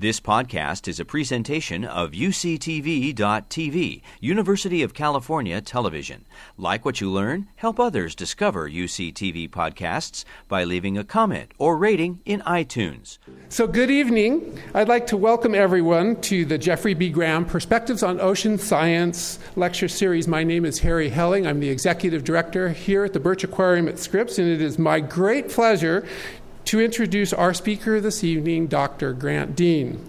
This podcast is a presentation of UCTV.tv, University of California Television. Like what you learn, help others discover UCTV podcasts by leaving a comment or rating in iTunes. So, good evening. I'd like to welcome everyone to the Jeffrey B. Graham Perspectives on Ocean Science lecture series. My name is Harry Helling. I'm the executive director here at the Birch Aquarium at Scripps, and it is my great pleasure to introduce our speaker this evening, Dr. Grant Deane.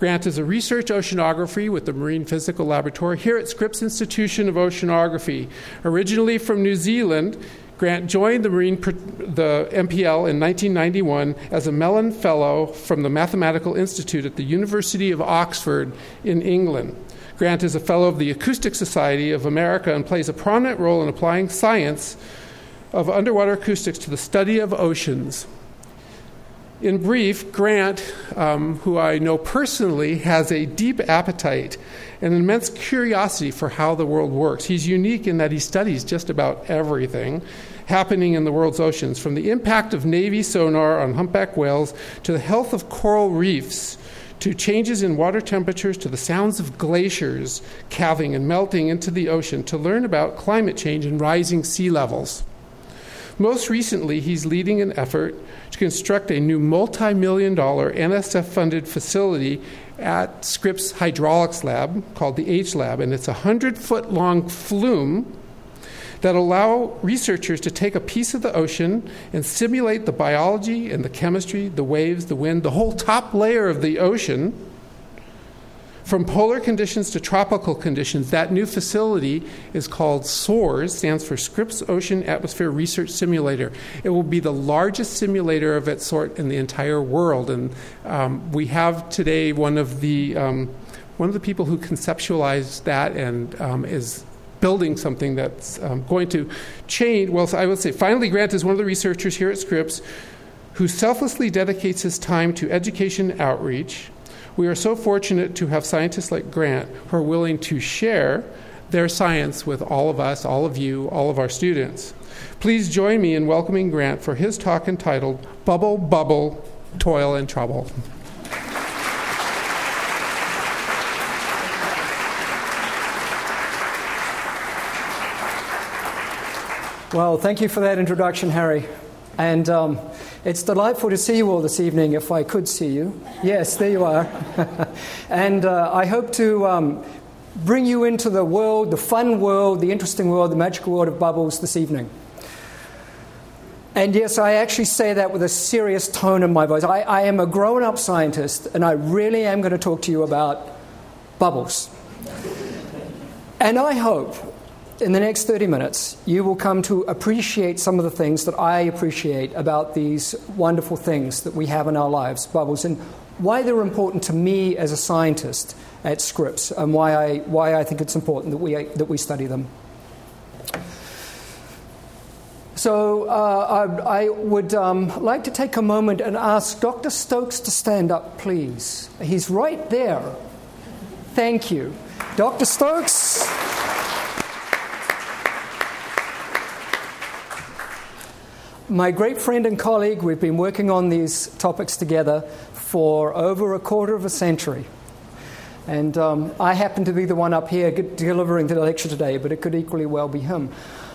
Grant is a research oceanography with the Marine Physical Laboratory here at Scripps Institution of Oceanography. Originally from New Zealand, Grant joined the Marine the MPL in 1991 as a Mellon Fellow from the Mathematical Institute at the University of Oxford in England. Grant is a fellow of the Acoustic Society of America and plays a prominent role in applying science of underwater acoustics to the study of oceans. In brief, Grant, um, who I know personally, has a deep appetite and an immense curiosity for how the world works. He's unique in that he studies just about everything happening in the world's oceans, from the impact of Navy sonar on humpback whales to the health of coral reefs to changes in water temperatures to the sounds of glaciers calving and melting into the ocean to learn about climate change and rising sea levels. Most recently, he's leading an effort to construct a new multi million dollar NSF funded facility at Scripps Hydraulics Lab called the H Lab, and it's a 100 foot long flume that allow researchers to take a piece of the ocean and simulate the biology and the chemistry, the waves, the wind, the whole top layer of the ocean from polar conditions to tropical conditions, that new facility is called SOARS, stands for Scripps Ocean Atmosphere Research Simulator. It will be the largest simulator of its sort in the entire world, and um, we have today one of the um, one of the people who conceptualized that and um, is building something that's um, going to change. Well, I would say finally, Grant is one of the researchers here at Scripps who selflessly dedicates his time to education outreach we are so fortunate to have scientists like Grant who are willing to share their science with all of us, all of you, all of our students. Please join me in welcoming Grant for his talk entitled Bubble, Bubble, Toil and Trouble. Well, thank you for that introduction, Harry. And um, it's delightful to see you all this evening, if I could see you. Yes, there you are. and uh, I hope to um, bring you into the world, the fun world, the interesting world, the magical world of bubbles this evening. And yes, I actually say that with a serious tone in my voice. I, I am a grown up scientist, and I really am going to talk to you about bubbles. And I hope in the next 30 minutes, you will come to appreciate some of the things that I appreciate about these wonderful things that we have in our lives, bubbles, and why they're important to me as a scientist at Scripps, and why I, why I think it's important that we, that we study them. So uh, I, I, would um, like to take a moment and ask Dr. Stokes to stand up, please. He's right there. Thank you. Dr. Stokes. My great friend and colleague, we've been working on these topics together for over a quarter of a century. And um, I happen to be the one up here delivering the lecture today, but it could equally well be him.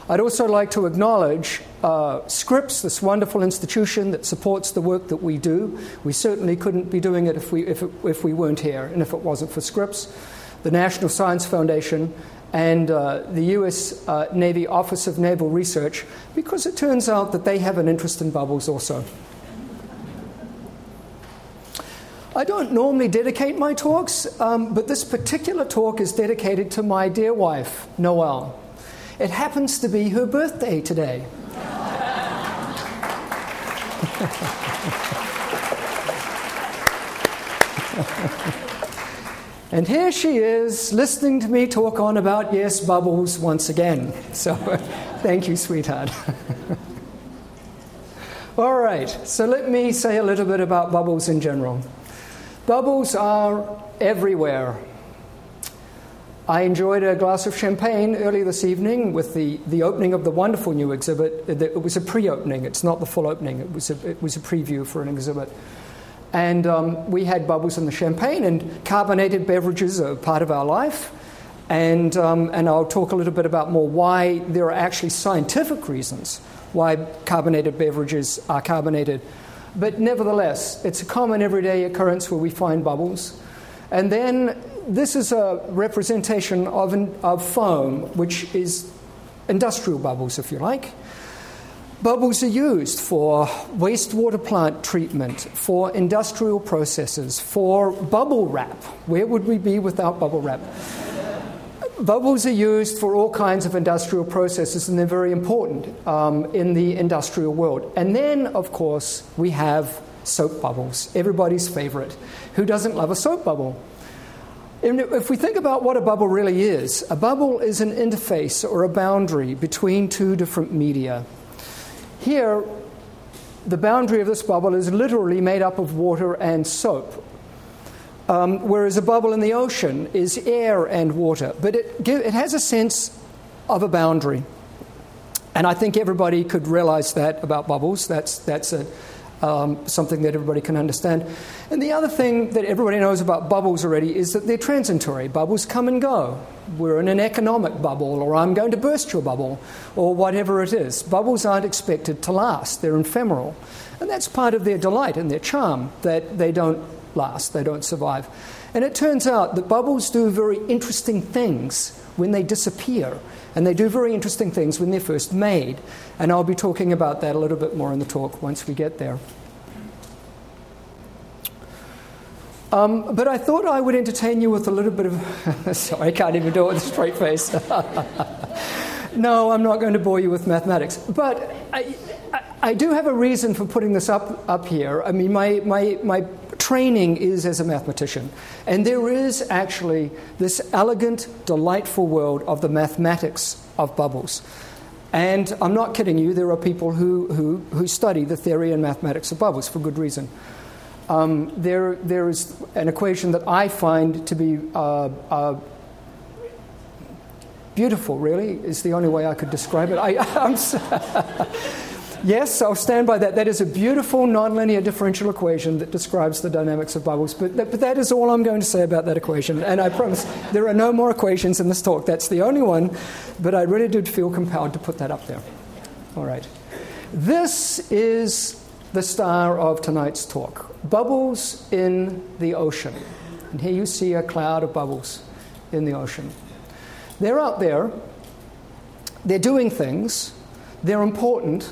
I'd also like to acknowledge uh, Scripps, this wonderful institution that supports the work that we do. We certainly couldn't be doing it if we, if, it, if we weren't here and if it wasn't for Scripps. The National Science Foundation and uh, the US uh, Navy Office of Naval Research because it turns out that they have an interest in bubbles also. I don't normally dedicate my talks, um, but this particular talk is dedicated to my dear wife, Noelle. It happens to be her birthday today. And here she is listening to me talk on about yes, bubbles once again. So thank you, sweetheart. All right, so let me say a little bit about bubbles in general. Bubbles are everywhere. I enjoyed a glass of champagne earlier this evening with the, the opening of the wonderful new exhibit. It was a pre opening, it's not the full opening, it was a, it was a preview for an exhibit And um, we had bubbles in the champagne, and carbonated beverages are part of our life. And, um, and I'll talk a little bit about more why there are actually scientific reasons why carbonated beverages are carbonated. But nevertheless, it's a common everyday occurrence where we find bubbles. And then this is a representation of, an, of foam, which is industrial bubbles, if you like. Bubbles are used for wastewater plant treatment, for industrial processes, for bubble wrap. Where would we be without bubble wrap? Bubbles are used for all kinds of industrial processes, and they're very important um, in the industrial world. And then, of course, we have soap bubbles, everybody's favorite. Who doesn't love a soap bubble? And if we think about what a bubble really is, a bubble is an interface or a boundary between two different media. Here, the boundary of this bubble is literally made up of water and soap. Um, whereas a bubble in the ocean is air and water. But it, it has a sense of a boundary. And I think everybody could realize that about bubbles. That's, that's a, um, something that everybody can understand. And the other thing that everybody knows about bubbles already is that they're transitory. Bubbles come and go. We're in an economic bubble, or I'm going to burst your bubble, or whatever it is. Bubbles aren't expected to last, they're ephemeral. And that's part of their delight and their charm, that they don't last, they don't survive. And it turns out that bubbles do very interesting things when they disappear, and they do very interesting things when they're first made. And I'll be talking about that a little bit more in the talk once we get there. Um, but I thought I would entertain you with a little bit of. sorry, I can't even do it with a straight face. no, I'm not going to bore you with mathematics. But I, I, do have a reason for putting this up, up here. I mean, my, my, my training is as a mathematician. And there is actually this elegant, delightful world of the mathematics of bubbles. And I'm not kidding you, there are people who, who, who study the theory and mathematics of bubbles for good reason. Um, there, there is an equation that I find to be uh, uh, beautiful, really, is the only way I could describe it. I, Yes, I'll stand by that. That is a beautiful nonlinear differential equation that describes the dynamics of bubbles. But, but that is all I'm going to say about that equation. And I promise there are no more equations in this talk. That's the only one. But I really did feel compelled to put that up there. All right. This is the star of tonight's talk bubbles in the ocean. And here you see a cloud of bubbles in the ocean. They're out there, they're doing things, they're important,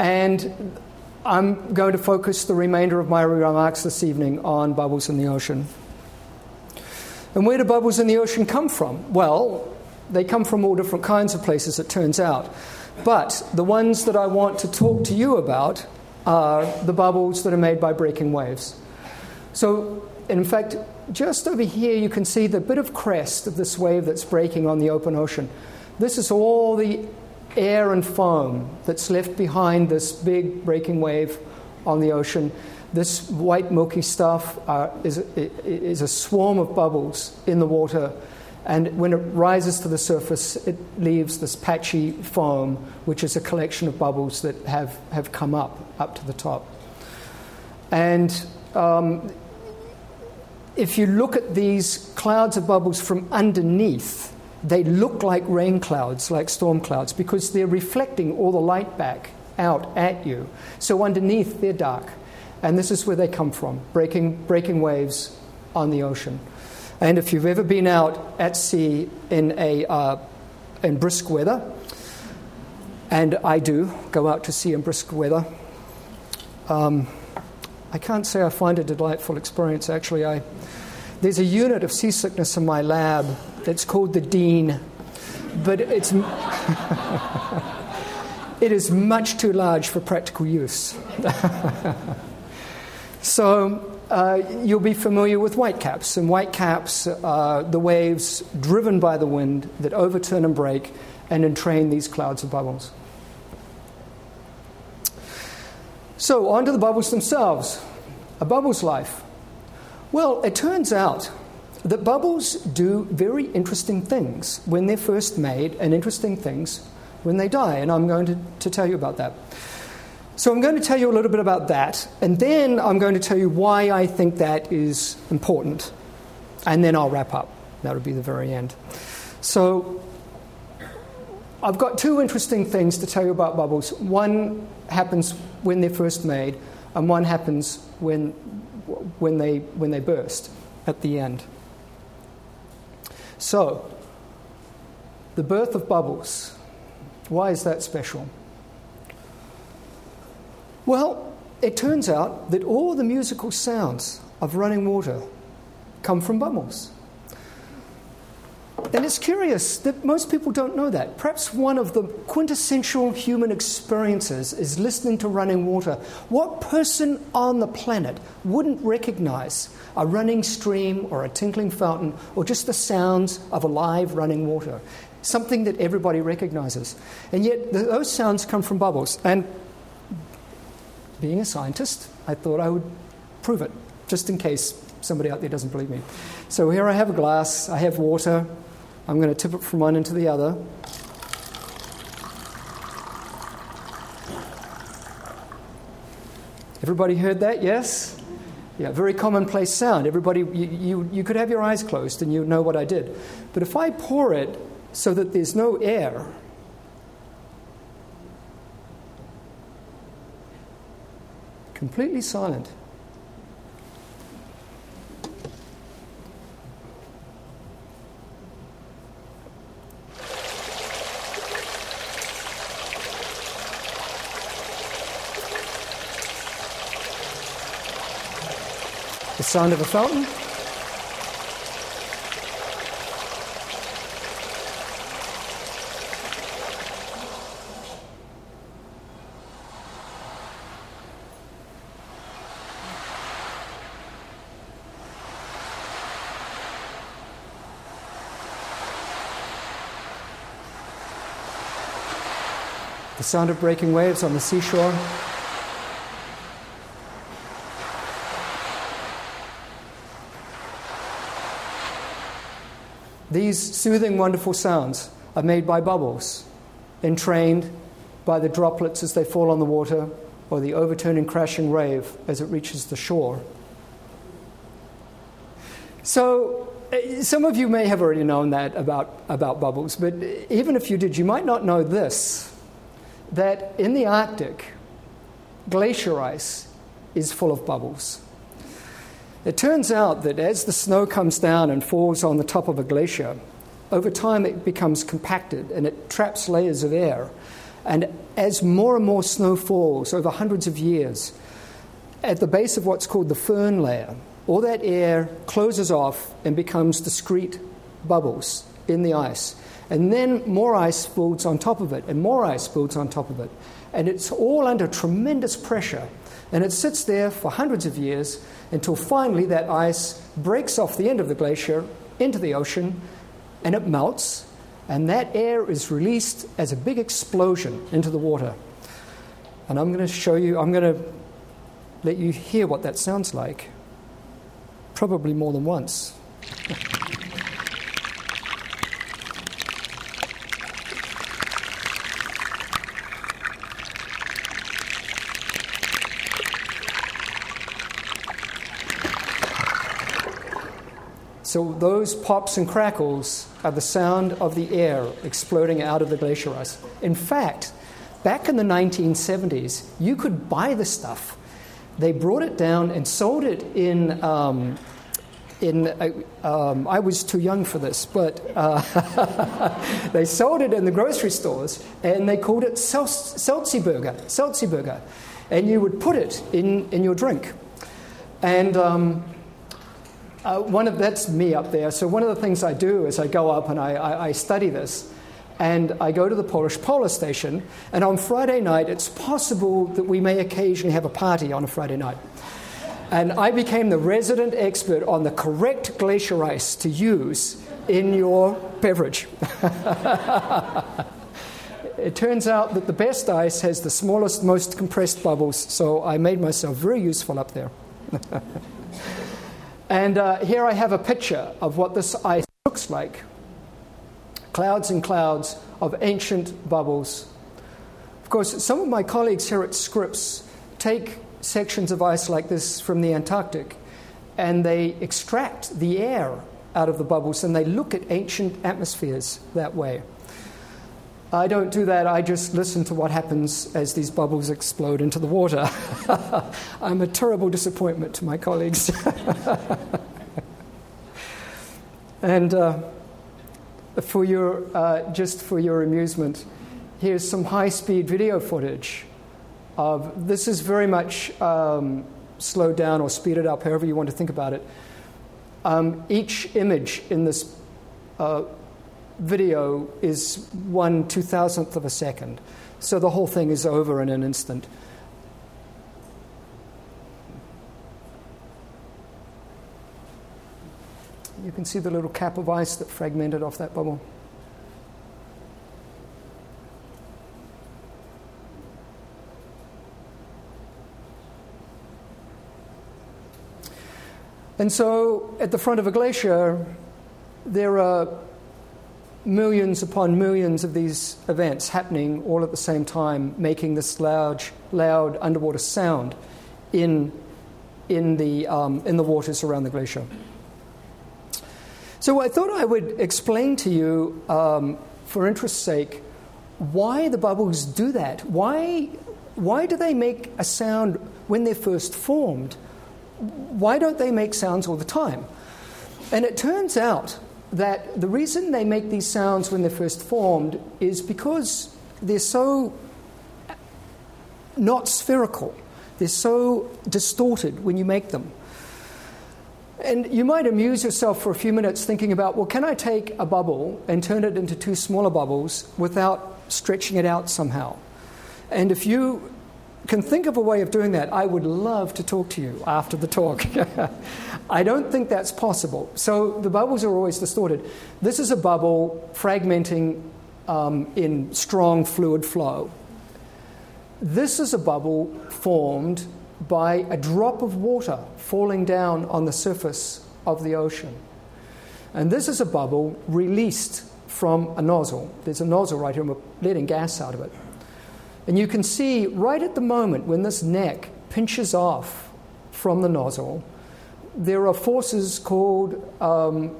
and I'm going to focus the remainder of my remarks this evening on bubbles in the ocean. And where do bubbles in the ocean come from? Well, they come from all different kinds of places, it turns out. But the ones that I want to talk to you about are the bubbles that are made by breaking waves. So, in fact, just over here you can see the bit of crest of this wave that's breaking on the open ocean. This is all the air and foam that's left behind this big breaking wave on the ocean. This white milky stuff uh, is, is a swarm of bubbles in the water, and when it rises to the surface, it leaves this patchy foam, which is a collection of bubbles that have, have come up, up to the top. And um, if you look at these clouds of bubbles from underneath, they look like rain clouds, like storm clouds, because they're reflecting all the light back out at you. So underneath, they're dark. And this is where they come from breaking, breaking waves on the ocean. And if you've ever been out at sea in, a, uh, in brisk weather, and I do go out to sea in brisk weather, um, I can't say I find it a delightful experience. Actually, I, there's a unit of seasickness in my lab that's called the Deane, but it's, it is much too large for practical use. so uh, you'll be familiar with whitecaps, and whitecaps are the waves driven by the wind that overturn and break and entrain these clouds of bubbles. So, on to the bubbles themselves. A bubble's life. Well, it turns out that bubbles do very interesting things when they're first made and interesting things when they die, and I'm going to, to tell you about that. So I'm going to tell you a little bit about that, and then I'm going to tell you why I think that is important, and then I'll wrap up. That'll be the very end. So I've got two interesting things to tell you about bubbles. One happens when they're first made, and one happens when, when, they, when they burst at the end. So, the birth of bubbles. Why is that special? Well, it turns out that all the musical sounds of running water come from bubbles. And it's curious that most people don't know that. Perhaps one of the quintessential human experiences is listening to running water. What person on the planet wouldn't recognize a running stream or a tinkling fountain or just the sounds of a live running water? Something that everybody recognizes. And yet, those sounds come from bubbles. And being a scientist, I thought I would prove it, just in case somebody out there doesn't believe me. So here I have a glass, I have water, I'm going to tip it from one into the other. Everybody heard that? Yes? Yeah, very commonplace sound. Everybody, you, you, you could have your eyes closed and you know what I did. But if I pour it so that there's no air, completely silent. Sound of a fountain. The sound of breaking waves on the seashore. These soothing, wonderful sounds are made by bubbles, entrained by the droplets as they fall on the water or the overturning, crashing wave as it reaches the shore. So, eh, some of you may have already known that about, about bubbles, but even if you did, you might not know this that in the Arctic, glacier ice is full of bubbles. It turns out that as the snow comes down and falls on the top of a glacier, over time it becomes compacted and it traps layers of air. And as more and more snow falls over hundreds of years, at the base of what's called the firn layer, all that air closes off and becomes discrete bubbles in the ice. And then more ice builds on top of it, and more ice builds on top of it. And it's all under tremendous pressure. And it sits there for hundreds of years until finally that ice breaks off the end of the glacier into the ocean and it melts, and that air is released as a big explosion into the water. And I'm going to show you, I'm going to let you hear what that sounds like, probably more than once. So those pops and crackles are the sound of the air exploding out of the glacier ice. In fact, back in the 1970s, you could buy the stuff. They brought it down and sold it in. Um, in, uh, um, I was too young for this, but uh, they sold it in the grocery stores and they called it Seltzyburger, Seltzyburger. And you would put it in, in your drink. And um, uh, one of that's me up there. So one of the things I do is I go up and I, I, I study this, and I go to the Polish polar station. And on Friday night, it's possible that we may occasionally have a party on a Friday night. And I became the resident expert on the correct glacier ice to use in your beverage. it turns out that the best ice has the smallest, most compressed bubbles, so I made myself very useful up there. And uh, here I have a picture of what this ice looks like clouds and clouds of ancient bubbles. Of course, some of my colleagues here at Scripps take sections of ice like this from the Antarctic and they extract the air out of the bubbles and they look at ancient atmospheres that way. I don't do that, I just listen to what happens as these bubbles explode into the water. I'm a terrible disappointment to my colleagues. and uh, for your, uh, just for your amusement, here's some high speed video footage of this is very much um, slowed down or speeded up, however you want to think about it. Um, each image in this uh, video is one two thousandth of a second. So the whole thing is over in an instant. You can see the little cap of ice that fragmented off that bubble. And so at the front of a glacier, there are millions upon millions of these events happening all at the same time, making this loud, loud underwater sound in, in, the, um, in the waters around the glacier. So I thought I would explain to you, um, for interest's sake, why the bubbles do that. Why, why do they make a sound when they're first formed? why don't they make sounds all the time? And it turns out that the reason they make these sounds when they're first formed is because they're so not spherical. They're so distorted when you make them. And you might amuse yourself for a few minutes thinking about well, can I take a bubble and turn it into two smaller bubbles without stretching it out somehow? And if you can think of a way of doing that, I would love to talk to you after the talk. I don't think that's possible. So the bubbles are always distorted. This is a bubble fragmenting um, in strong fluid flow. This is a bubble formed by a drop of water falling down on the surface of the ocean. And this is a bubble released from a nozzle. There's a nozzle right here, and we're letting gas out of it. And you can see right at the moment when this neck pinches off from the nozzle, there are forces called um,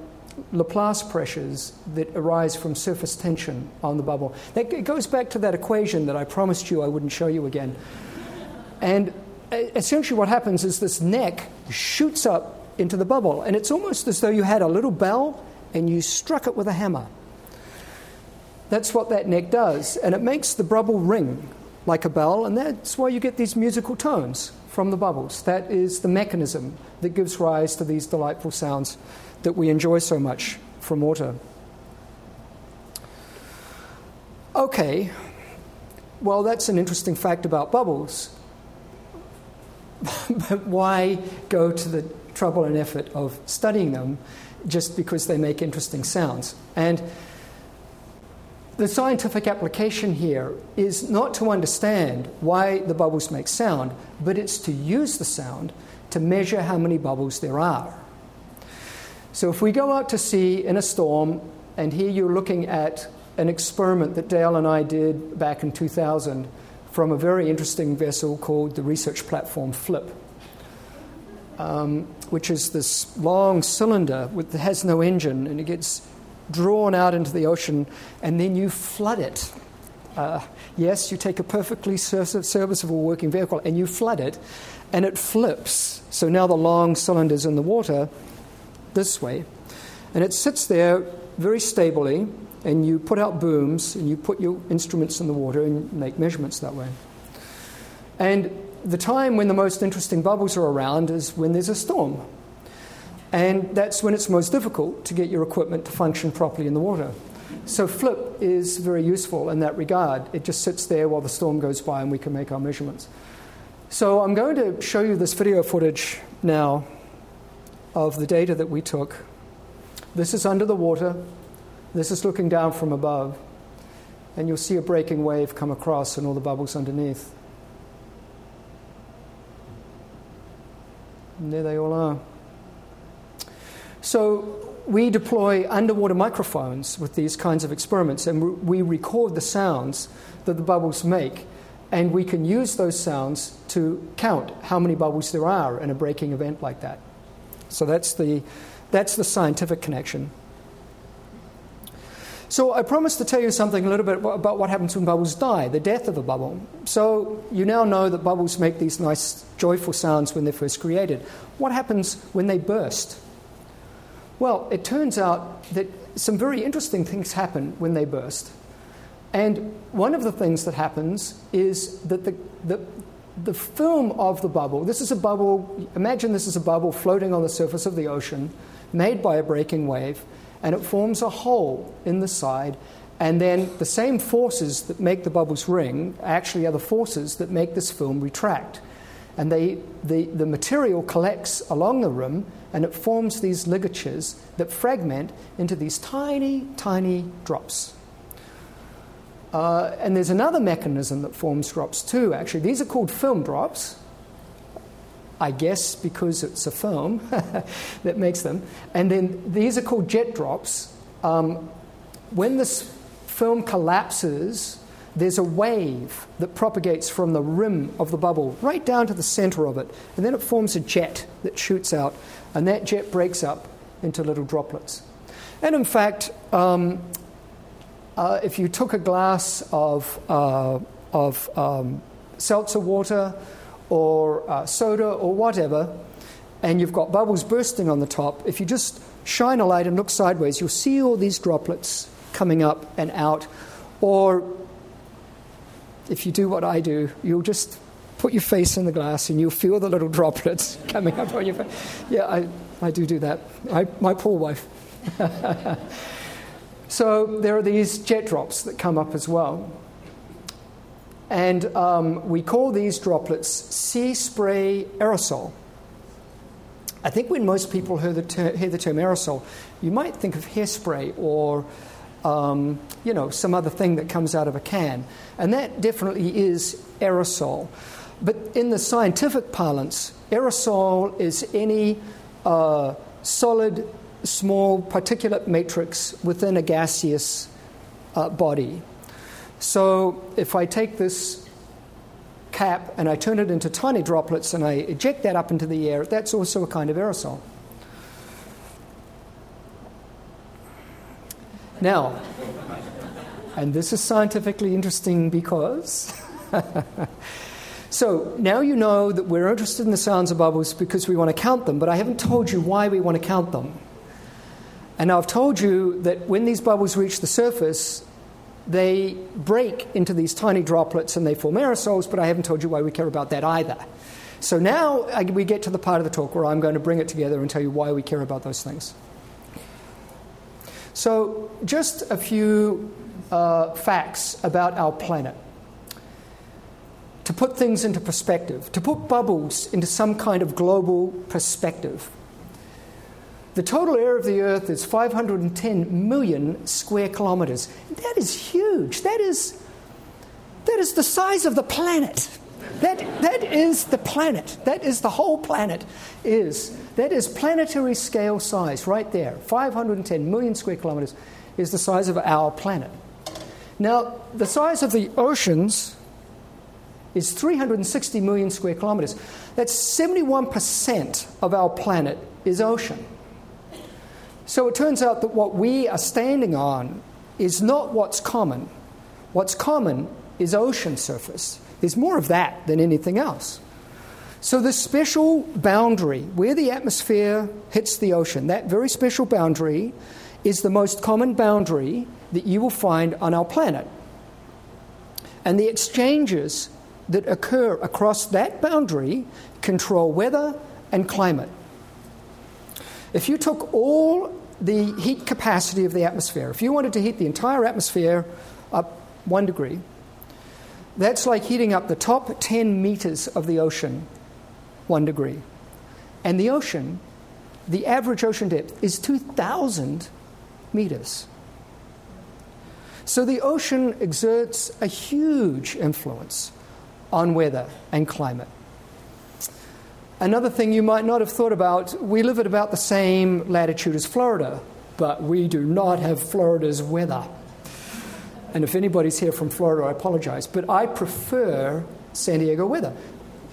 Laplace pressures that arise from surface tension on the bubble. That, it goes back to that equation that I promised you I wouldn't show you again. And essentially, what happens is this neck shoots up into the bubble, and it's almost as though you had a little bell and you struck it with a hammer. That's what that neck does, and it makes the bubble ring like a bell, and that's why you get these musical tones from the bubbles. That is the mechanism that gives rise to these delightful sounds that we enjoy so much from water. Okay, well, that's an interesting fact about bubbles. but why go to the trouble and effort of studying them just because they make interesting sounds? And the scientific application here is not to understand why the bubbles make sound, but it's to use the sound to measure how many bubbles there are. So if we go out to sea in a storm, and here you're looking at an experiment that Dale and I did back in 2000 from a very interesting vessel called the Research Platform FLIP, um, which is this long cylinder with, that has no engine, and it gets drawn out into the ocean, and then you flood it. Uh, yes, you take a perfectly serviceable working vehicle and you flood it, and it flips. So now the long cylinder's in the water this way, and it sits there very stably, and you put out booms and you put your instruments in the water and make measurements that way. And the time when the most interesting bubbles are around is when there's a storm. And that's when it's most difficult to get your equipment to function properly in the water. So flip is very useful in that regard. It just sits there while the storm goes by and we can make our measurements. So I'm going to show you this video footage now of the data that we took. This is under the water. This is looking down from above. And you'll see a breaking wave come across and all the bubbles underneath. And there they all are. So we deploy underwater microphones with these kinds of experiments, and we record the sounds that the bubbles make And we can use those sounds to count how many bubbles there are in a breaking event like that. So that's the, that's the scientific connection. So I promised to tell you something a little bit about what happens when bubbles die, the death of a bubble. So you now know that bubbles make these nice, joyful sounds when they're first created. What happens when they burst? Well, it turns out that some very interesting things happen when they burst. And one of the things that happens is that the, the, the film of the bubble, this is a bubble, imagine this is a bubble floating on the surface of the ocean, made by a breaking wave, and it forms a hole in the side. And then the same forces that make the bubbles ring actually are the forces that make this film retract. And they, the, the material collects along the rim and it forms these ligatures that fragment into these tiny, tiny drops. Uh, and there's another mechanism that forms drops too, actually. These are called film drops. I guess because it's a film that makes them. And then these are called jet drops. Um, when this film collapses, there's a wave that propagates from the rim of the bubble right down to the center of it. And then it forms a jet that shoots out, and that jet breaks up into little droplets. And in fact, um, uh, if you took a glass of, uh, of um, seltzer water or uh, soda or whatever, and you've got bubbles bursting on the top, if you just shine a light and look sideways, you'll see all these droplets coming up and out. Or if you do what I do, you'll just put your face in the glass and you'll feel the little droplets coming up on your face. Yeah, I, I do do that. I, my poor wife. So there are these jet drops that come up as well. And um, we call these droplets sea spray aerosol. I think when most people hear the, ter- hear the term aerosol, you might think of hairspray or um, you know, some other thing that comes out of a can. And that definitely is aerosol. But in the scientific parlance, aerosol is any uh, solid small particulate matrix within a gaseous uh, body. So if I take this cap and I turn it into tiny droplets and I eject that up into the air, that's also a kind of aerosol. Now, and this is scientifically interesting because. so now you know that we're interested in the sounds of bubbles because we want to count them, but I haven't told you why we want to count them. And I've told you that when these bubbles reach the surface, they break into these tiny droplets and they form aerosols, but I haven't told you why we care about that either. So now we get to the part of the talk where I'm going to bring it together and tell you why we care about those things. So, just a few uh, facts about our planet. To put things into perspective, to put bubbles into some kind of global perspective. The total area of the Earth is 510 million square kilometers. That is huge. That is, that is the size of the planet. That, that is the planet. That is the whole planet. Is that is planetary scale size right there. 510 million square kilometers is the size of our planet. Now, the size of the oceans is 360 million square kilometers. That's 71% of our planet is ocean. So it turns out that what we are standing on is not what's common. What's common is ocean surface. There's more of that than anything else. So, the special boundary where the atmosphere hits the ocean, that very special boundary is the most common boundary that you will find on our planet. And the exchanges that occur across that boundary control weather and climate. If you took all the heat capacity of the atmosphere. If you wanted to heat the entire atmosphere up one degree, that's like heating up the top 10 meters of the ocean one degree. And the ocean, the average ocean depth, is 2,000 meters. So the ocean exerts a huge influence on weather and climate. Another thing you might not have thought about we live at about the same latitude as Florida, but we do not have Florida's weather. And if anybody's here from Florida, I apologize. But I prefer San Diego weather.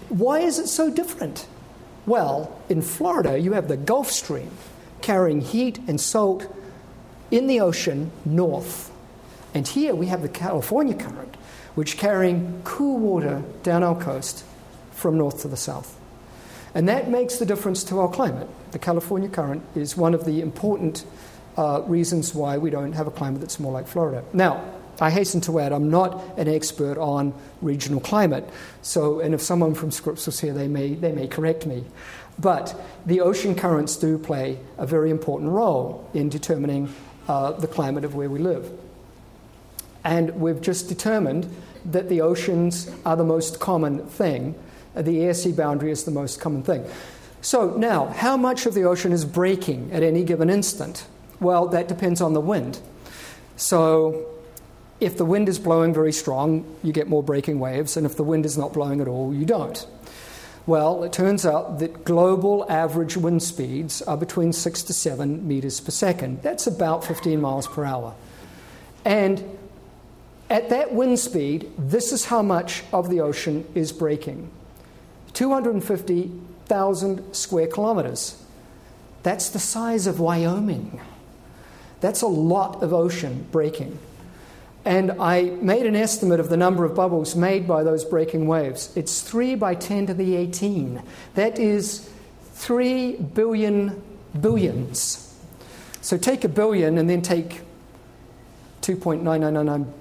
Why is it so different? Well, in Florida, you have the Gulf Stream carrying heat and salt in the ocean north. And here we have the California current, which carrying cool water down our coast from north to the south. And that makes the difference to our climate. The California current is one of the important uh, reasons why we don't have a climate that's more like Florida. Now, I hasten to add, I'm not an expert on regional climate. So, and if someone from Scripps was here, they may, they may correct me. But the ocean currents do play a very important role in determining uh, the climate of where we live. And we've just determined that the oceans are the most common thing. The air sea boundary is the most common thing. So, now, how much of the ocean is breaking at any given instant? Well, that depends on the wind. So, if the wind is blowing very strong, you get more breaking waves, and if the wind is not blowing at all, you don't. Well, it turns out that global average wind speeds are between 6 to 7 meters per second. That's about 15 miles per hour. And at that wind speed, this is how much of the ocean is breaking 250,000 square kilometers. That's the size of Wyoming. That's a lot of ocean breaking. And I made an estimate of the number of bubbles made by those breaking waves. It's 3 by 10 to the 18. That is 3 billion billions. So take a billion and then take 2.9999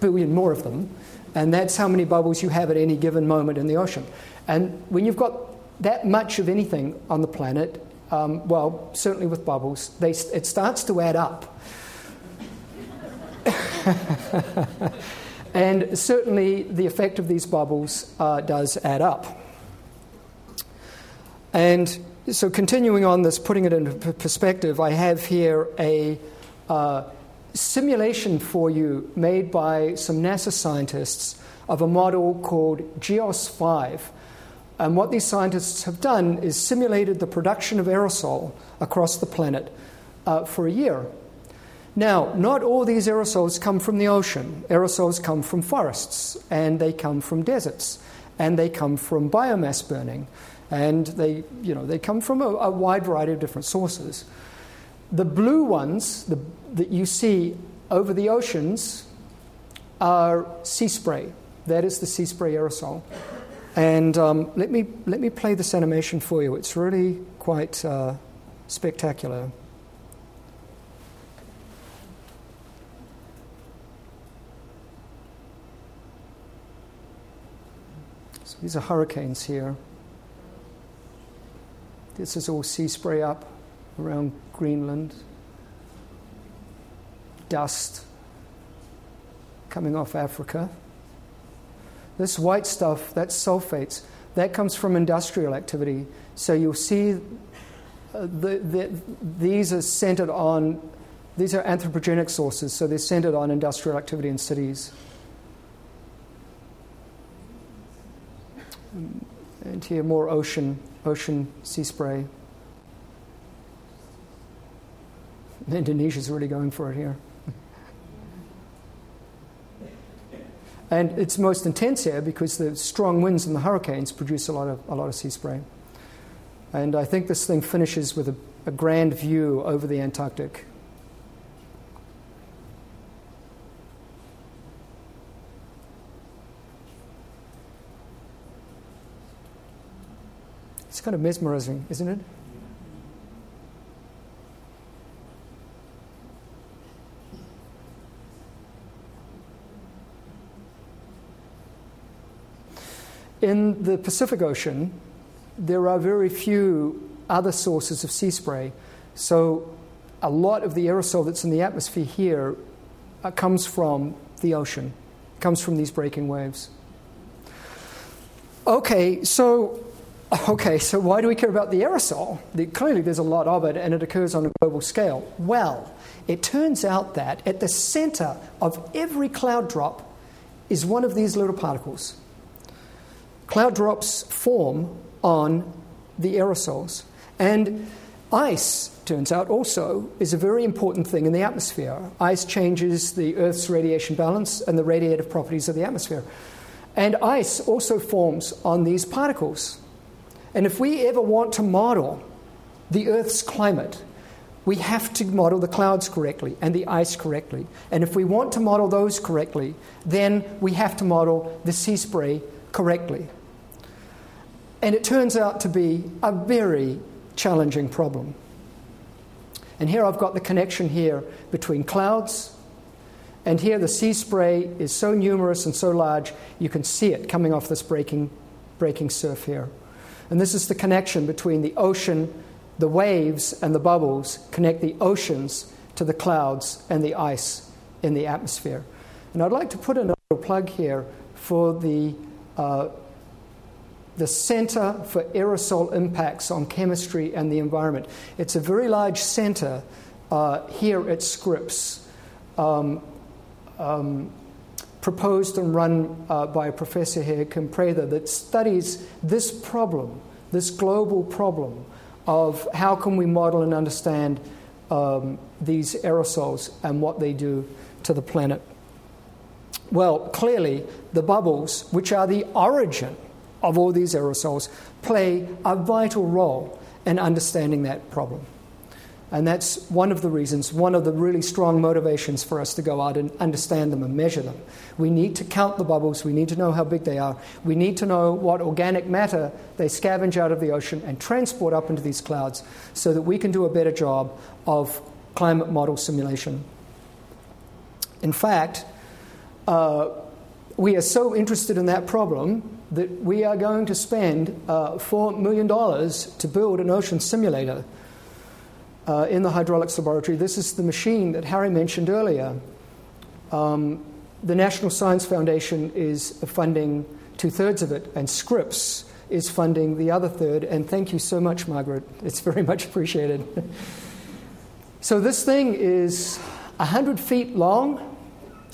billion more of them, and that's how many bubbles you have at any given moment in the ocean. And when you've got that much of anything on the planet, um, well, certainly with bubbles, they, it starts to add up. and certainly the effect of these bubbles uh, does add up. And so, continuing on this, putting it into perspective, I have here a uh, simulation for you made by some NASA scientists of a model called GEOS 5. And what these scientists have done is simulated the production of aerosol across the planet uh, for a year. Now, not all these aerosols come from the ocean. Aerosols come from forests, and they come from deserts, and they come from biomass burning, and they, you know, they come from a, a wide variety of different sources. The blue ones the, that you see over the oceans are sea spray. That is the sea spray aerosol. And um, let, me, let me play this animation for you. It's really quite uh, spectacular. These are hurricanes here. This is all sea spray up around Greenland. Dust coming off Africa. This white stuff, that's sulfates. That comes from industrial activity. So you'll see uh, the, the, these are centered on, these are anthropogenic sources, so they're centered on industrial activity in cities. And here more ocean, ocean sea spray. Indonesia's really going for it here. And it's most intense here because the strong winds and the hurricanes produce a lot of, a lot of sea spray. And I think this thing finishes with a, a grand view over the Antarctic. It's kind of mesmerizing, isn't it? In the Pacific Ocean, there are very few other sources of sea spray. So, a lot of the aerosol that's in the atmosphere here uh, comes from the ocean, comes from these breaking waves. Okay, so okay, so why do we care about the aerosol? The, clearly, there's a lot of it, and it occurs on a global scale. Well, it turns out that at the center of every cloud drop is one of these little particles. Cloud drops form on the aerosols. And Ice, turns out, also is a very important thing in the atmosphere. Ice changes the Earth's radiation balance and the radiative properties of the atmosphere. And ice also forms on these particles. And if we ever want to model the Earth's climate, we have to model the clouds correctly and the ice correctly. And if we want to model those correctly, then we have to model the sea spray correctly. And it turns out to be a very challenging problem. And here I've got the connection here between clouds, and here the sea spray is so numerous and so large you can see it coming off this breaking, breaking surf here. And this is the connection between the ocean the waves and the bubbles connect the oceans to the clouds and the ice in the atmosphere. And I'd like to put in a little plug here for the, uh, the Center for Aerosol Impacts on Chemistry and the Environment. It's a very large center uh, here at Scripps, um, um, proposed and run uh, by a professor here, Prather, that studies this problem, this global problem of how can we model and understand um, these aerosols and what they do to the planet. Well, clearly, the bubbles, which are the origin of all these aerosols, play a vital role in understanding that problem. And that's one of the reasons, one of the really strong motivations for us to go out and understand them and measure them. We need to count the bubbles, we need to know how big they are, we need to know what organic matter they scavenge out of the ocean and transport up into these clouds so that we can do a better job of climate model simulation. In fact, uh, we are so interested in that problem that we are going to spend uh, $4 million to build an ocean simulator uh, in the hydraulics laboratory. This is the machine that Harry mentioned earlier. Um, the National Science Foundation is funding two thirds of it, and Scripps is funding the other third. And thank you so much, Margaret. It's very much appreciated. so, this thing is 100 feet long,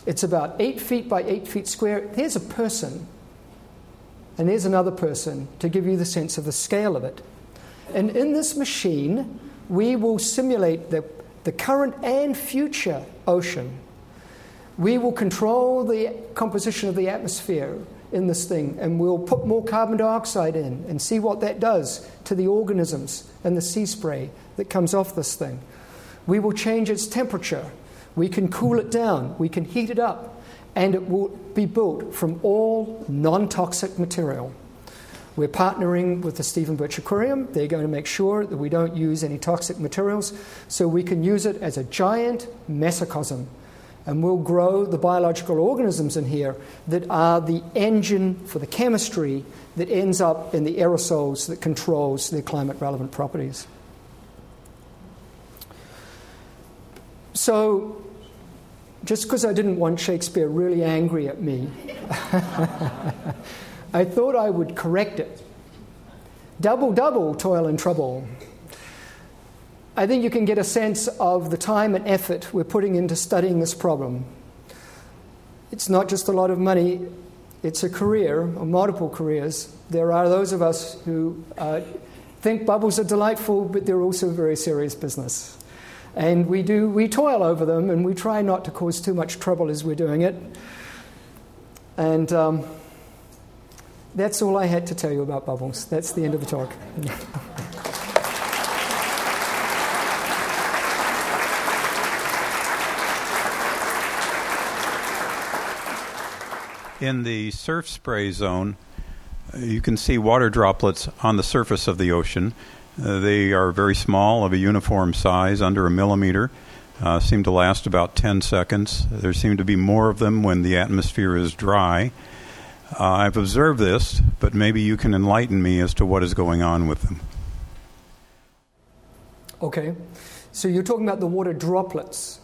it's about 8 feet by 8 feet square. There's a person, and there's another person to give you the sense of the scale of it. And in this machine, we will simulate the, the current and future ocean. We will control the composition of the atmosphere in this thing, and we'll put more carbon dioxide in and see what that does to the organisms and the sea spray that comes off this thing. We will change its temperature. We can cool it down. We can heat it up. And it will be built from all non toxic material. We're partnering with the Stephen Birch Aquarium. They're going to make sure that we don't use any toxic materials so we can use it as a giant mesocosm. And we'll grow the biological organisms in here that are the engine for the chemistry that ends up in the aerosols that controls their climate relevant properties. So, just because I didn't want Shakespeare really angry at me, I thought I would correct it. Double, double toil and trouble. I think you can get a sense of the time and effort we're putting into studying this problem. It's not just a lot of money, it's a career, or multiple careers. There are those of us who uh, think bubbles are delightful, but they're also very serious business. And we do, we toil over them, and we try not to cause too much trouble as we're doing it. And um, that's all I had to tell you about bubbles. That's the end of the talk. In the surf spray zone, you can see water droplets on the surface of the ocean. Uh, they are very small, of a uniform size, under a millimeter, uh, seem to last about 10 seconds. There seem to be more of them when the atmosphere is dry. Uh, I've observed this, but maybe you can enlighten me as to what is going on with them. Okay. So you're talking about the water droplets.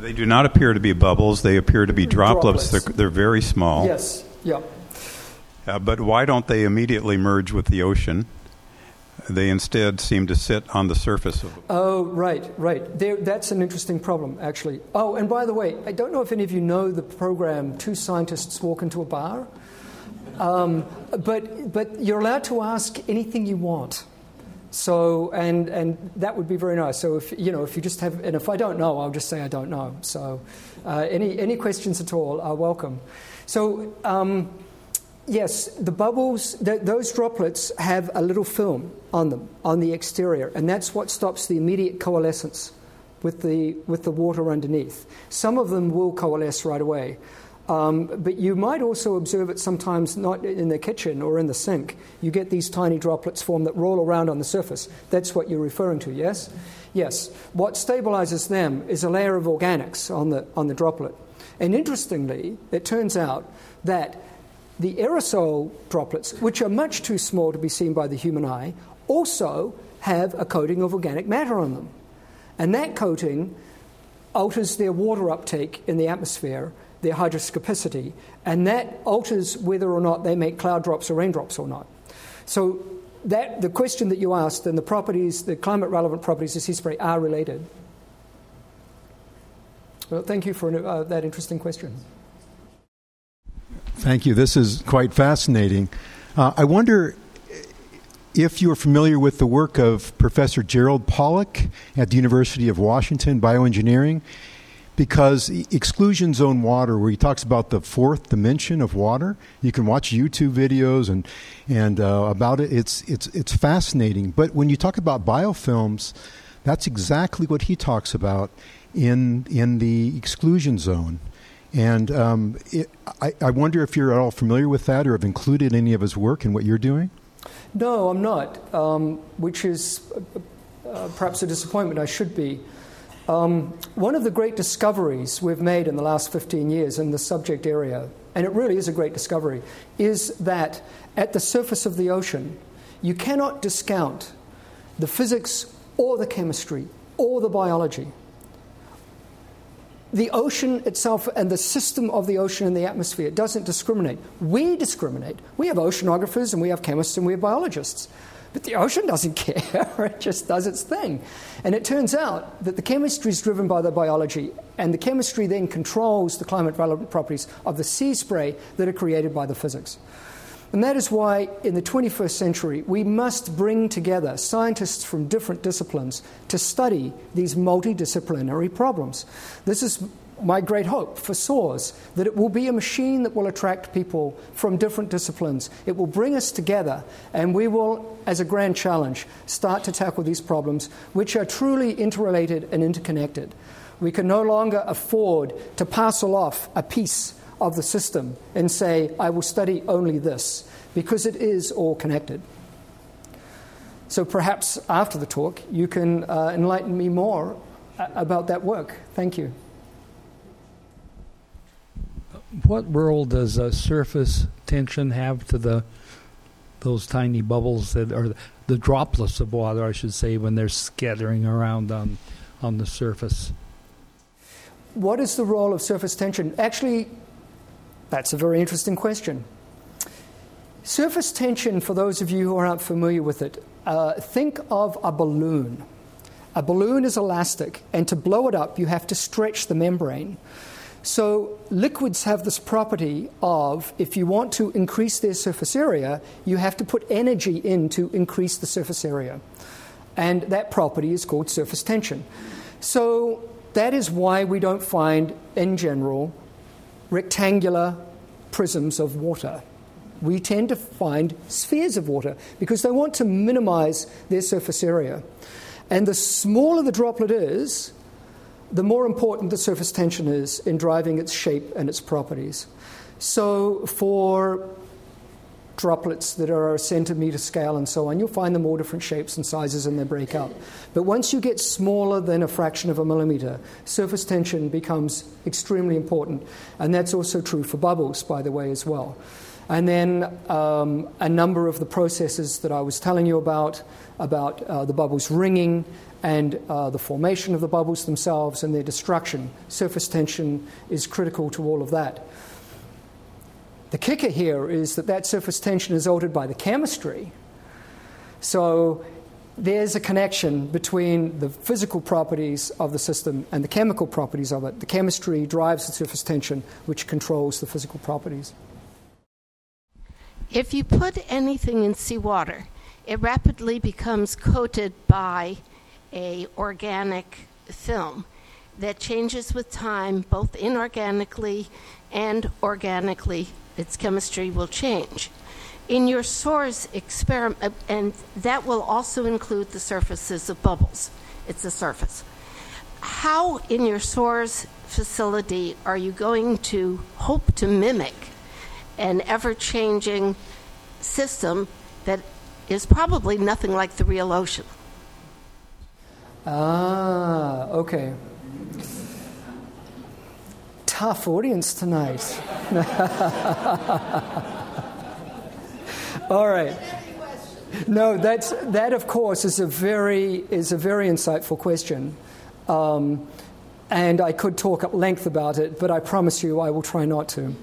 They do not appear to be bubbles, they appear to be droplets. droplets. They're, they're very small. Yes, yeah. Uh, but why don't they immediately merge with the ocean? They instead seem to sit on the surface of. Oh, right, right. There, that's an interesting problem, actually. Oh, and by the way, I don't know if any of you know the program Two Scientists Walk into a Bar. Um, but, but you're allowed to ask anything you want. So, and, and that would be very nice. So, if, you know, if you just have, and if I don't know, I'll just say I don't know. So, uh, any, any questions at all are welcome. So, um, yes, the bubbles, th- those droplets have a little film on them, on the exterior, and that's what stops the immediate coalescence with the, with the water underneath. Some of them will coalesce right away. Um, but you might also observe it sometimes not in the kitchen or in the sink. You get these tiny droplets form that roll around on the surface. That's what you're referring to, yes? Yes. What stabilizes them is a layer of organics on the, on the droplet. And interestingly, it turns out that the aerosol droplets, which are much too small to be seen by the human eye, also have a coating of organic matter on them. And that coating alters their water uptake in the atmosphere their hygroscopicity, and that alters whether or not they make cloud drops or raindrops or not. So that the question that you asked and the properties, the climate relevant properties of sea spray are related. Well, thank you for uh, that interesting question. Thank you. This is quite fascinating. Uh, I wonder if you're familiar with the work of Professor Gerald Pollack at the University of Washington, bioengineering because exclusion zone water, where he talks about the fourth dimension of water, you can watch YouTube videos and and uh, about it. It's it's it's fascinating. But when you talk about biofilms, that's exactly what he talks about in in the exclusion zone. And um, it, I, I wonder if you're at all familiar with that or have included any of his work in what you're doing. No, I'm not, um, which is uh, perhaps a disappointment. I should be. Um, one of the great discoveries we've made in the last 15 years in the subject area, and it really is a great discovery, is that at the surface of the ocean, you cannot discount the physics or the chemistry or the biology. The ocean itself and the system of the ocean and the atmosphere doesn't discriminate. We discriminate. We have oceanographers and we have chemists and we have biologists. But the ocean doesn't care, it just does its thing. And it turns out that the chemistry is driven by the biology, and the chemistry then controls the climate relevant properties of the sea spray that are created by the physics. And that is why, in the 21st century, we must bring together scientists from different disciplines to study these multidisciplinary problems. This is my great hope for SOARS that it will be a machine that will attract people from different disciplines. It will bring us together, and we will, as a grand challenge, start to tackle these problems, which are truly interrelated and interconnected. We can no longer afford to parcel off a piece of the system and say, I will study only this, because it is all connected. So perhaps after the talk, you can uh, enlighten me more uh, about that work. Thank you what role does uh, surface tension have to the those tiny bubbles that are the droplets of water, I should say, when they're scattering around on on the surface? What is the role of surface tension? Actually, that's a very interesting question. Surface tension, for those of you who aren't familiar with it, uh, think of a balloon. A balloon is elastic, and to blow it up, you have to stretch the membrane. So, liquids have this property of if you want to increase their surface area, you have to put energy in to increase the surface area. And that property is called surface tension. So, that is why we don't find, in general, rectangular prisms of water. We tend to find spheres of water because they want to minimize their surface area. And the smaller the droplet is, the more important the surface tension is in driving its shape and its properties. So, for droplets that are a centimeter scale and so on, you'll find them all different shapes and sizes and they break up. But once you get smaller than a fraction of a millimeter, surface tension becomes extremely important. And that's also true for bubbles, by the way, as well. And then um, a number of the processes that I was telling you about, about uh, the bubbles ringing and uh, the formation of the bubbles themselves and their destruction. Surface tension is critical to all of that. The kicker here is that that surface tension is altered by the chemistry. So there's a connection between the physical properties of the system and the chemical properties of it. The chemistry drives the surface tension, which controls the physical properties. If you put anything in seawater, it rapidly becomes coated by a organic film that changes with time, both inorganically and organically. Its chemistry will change. In your SOARS experiment, uh, and that will also include the surfaces of bubbles. It's a surface. How in your SOARS facility are you going to hope to mimic an ever changing system that is probably nothing like the real ocean? Ah, okay. Tough audience tonight. All right. No, that's, that of course is a very, is a very insightful question. Um, and I could talk at length about it, but I promise you I will try not to.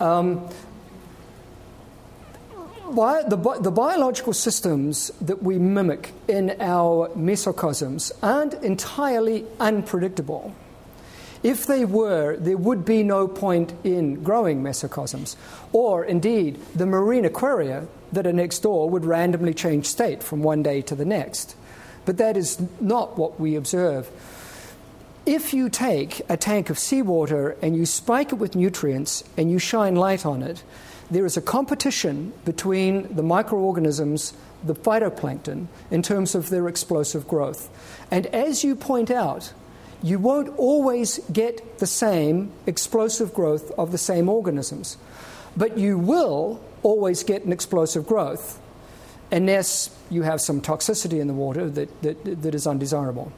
Um, The, the, biological systems that we mimic in our mesocosms aren't entirely unpredictable. If they were, there would be no point in growing mesocosms. Or, indeed, the marine aquaria that are next door would randomly change state from one day to the next. But that is not what we observe. If you take a tank of seawater and you spike it with nutrients and you shine light on it, there is a competition between the microorganisms, the phytoplankton, in terms of their explosive growth. And as you point out, you won't always get the same explosive growth of the same organisms, but you will always get an explosive growth unless you have some toxicity in the water that, that, that is undesirable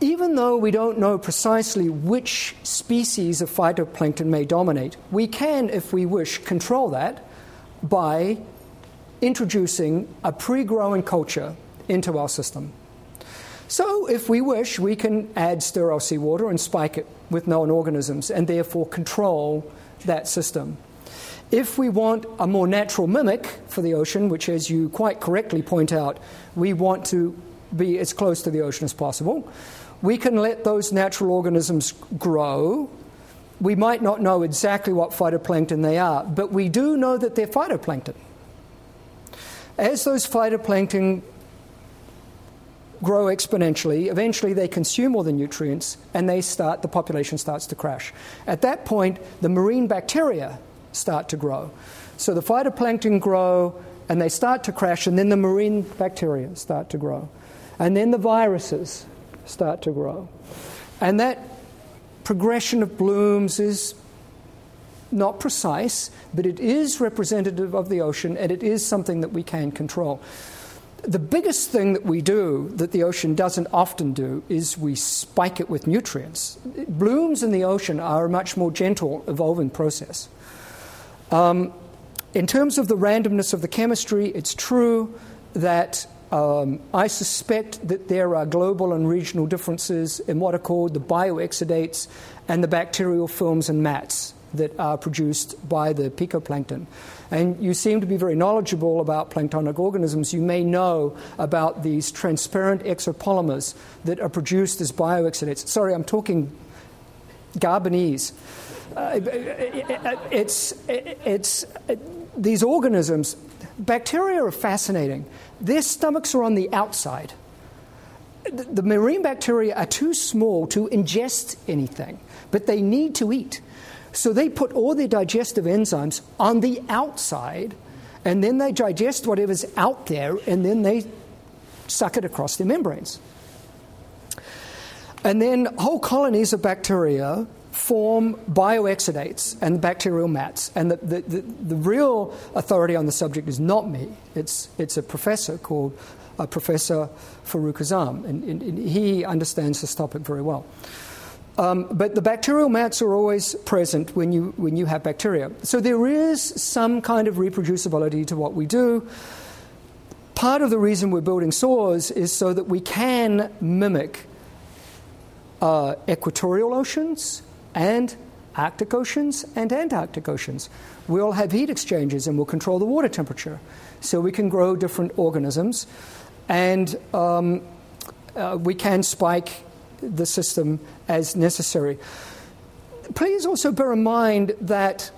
even though we don't know precisely which species of phytoplankton may dominate, we can, if we wish, control that by introducing a pre growing culture into our system. So, if we wish, we can add sterile seawater and spike it with known organisms and therefore control that system. If we want a more natural mimic for the ocean, which, as you quite correctly point out, we want to be as close to the ocean as possible, we can let those natural organisms grow. We might not know exactly what phytoplankton they are, but we do know that they're phytoplankton. As those phytoplankton grow exponentially, eventually they consume all the nutrients and they start the population starts to crash. At that point, the marine bacteria start to grow. So the phytoplankton grow and they start to crash and then the marine bacteria start to grow. And then the viruses start to grow. And that progression of blooms is not precise, but it is representative of the ocean and it is something that we can control. The biggest thing that we do that the ocean doesn't often do is we spike it with nutrients. Blooms in the ocean are a much more gentle evolving process. Um, in terms of the randomness of the chemistry, it's true that um, I suspect that there are global and regional differences in what are called the bioexudates and the bacterial films and mats that are produced by the picoplankton. And you seem to be very knowledgeable about planktonic organisms. You may know about these transparent exopolymers that are produced as bioexudates. Sorry, I'm talking Gabonese. Uh, it's, it's, these organisms, bacteria are fascinating. Their stomachs are on the outside. The marine bacteria are too small to ingest anything, but they need to eat. So they put all their digestive enzymes on the outside, and then they digest whatever's out there, and then they suck it across their membranes. And then whole colonies of bacteria form bioexudates and bacterial mats. And the, the, the, the, real authority on the subject is not me, it's, it's a professor called uh, Professor Farooq Azam, and, and, and, he understands this topic very well. Um, but the bacterial mats are always present when you, when you have bacteria. So there is some kind of reproducibility to what we do. Part of the reason we're building SOARS is so that we can mimic uh, equatorial oceans and Arctic oceans and Antarctic oceans. We'll have heat exchanges and we'll control the water temperature so we can grow different organisms and um, uh, we can spike the system as necessary. Please also bear in mind that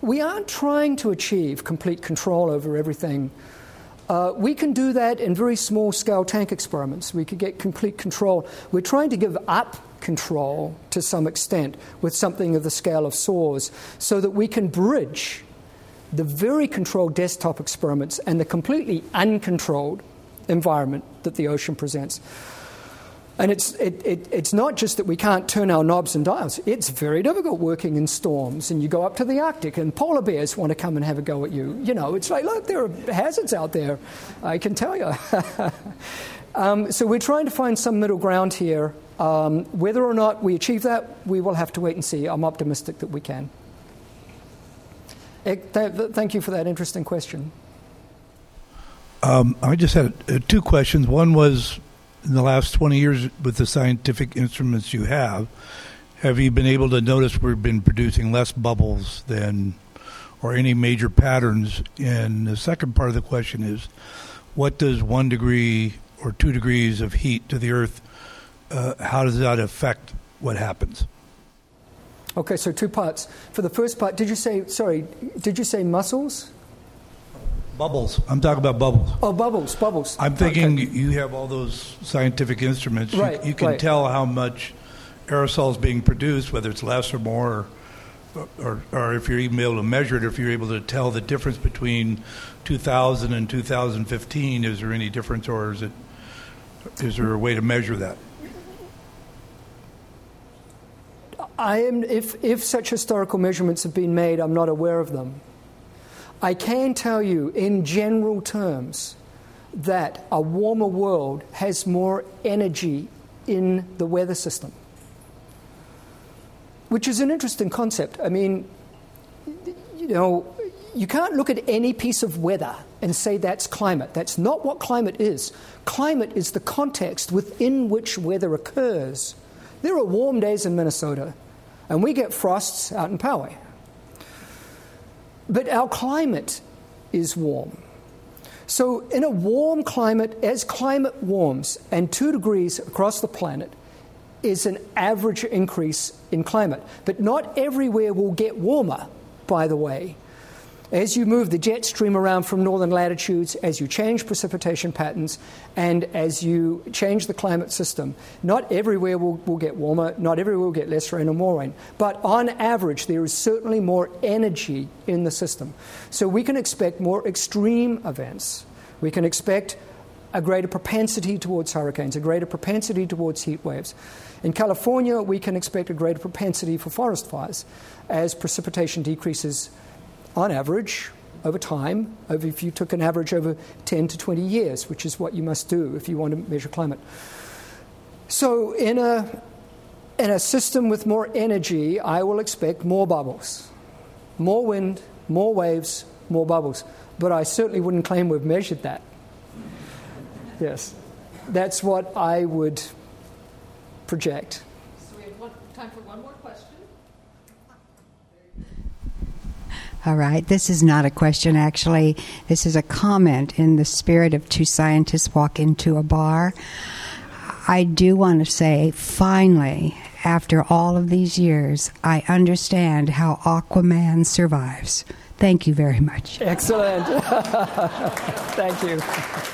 we aren't trying to achieve complete control over everything. Uh, we can do that in very small scale tank experiments. We could get complete control. We're trying to give up control to some extent with something of the scale of SOARS so that we can bridge the very controlled desktop experiments and the completely uncontrolled environment that the ocean presents. And it's, it, it, it's not just that we can't turn our knobs and dials. It's very difficult working in storms. And you go up to the Arctic, and polar bears want to come and have a go at you. You know, it's like, look, there are hazards out there, I can tell you. um, so we're trying to find some middle ground here. Um, whether or not we achieve that, we will have to wait and see. I'm optimistic that we can. Thank you for that interesting question. Um, I just had uh, two questions. One was in the last 20 years with the scientific instruments you have, have you been able to notice we've been producing less bubbles than, or any major patterns? And the second part of the question is, what does one degree or two degrees of heat to the Earth, uh, how does that affect what happens? Okay, so two parts. For the first part, did you say, sorry, did you say mussels? Bubbles. I'm talking about bubbles. Oh, bubbles, bubbles. I'm thinking okay. you have all those scientific instruments. Right, you, you can right. tell how much aerosol is being produced, whether it's less or more, or, or, or, if you're even able to measure it, if you're able to tell the difference between 2000 and 2015. Is there any difference, or is it is there a way to measure that? I am, if, if such historical measurements have been made, I'm not aware of them. I can tell you, in general terms, that a warmer world has more energy in the weather system, which is an interesting concept. I mean, you know, you can't look at any piece of weather and say that's climate. That's not what climate is. Climate is the context within which weather occurs. There are warm days in Minnesota, and we get frosts out in Poway. But our climate is warm. So, in a warm climate, as climate warms, and two degrees across the planet is an average increase in climate. But not everywhere will get warmer, by the way. As you move the jet stream around from northern latitudes, as you change precipitation patterns, and as you change the climate system, not everywhere will, will get warmer, not everywhere will get less rain or more rain. But on average, there is certainly more energy in the system. So we can expect more extreme events. We can expect a greater propensity towards hurricanes, a greater propensity towards heat waves. In California, we can expect a greater propensity for forest fires as precipitation decreases on average, over time, over if you took an average over 10 to 20 years, which is what you must do if you want to measure climate. So, in a, in a system with more energy, I will expect more bubbles, more wind, more waves, more bubbles. But I certainly wouldn't claim we've measured that. Yes. That's what I would project. So we have one, time for one more question. All right. This is not a question, actually. This is a comment in the spirit of two scientists walk into a bar. I do want to say, finally, after all of these years, I understand how Aquaman survives. Thank you very much. Excellent. Thank you.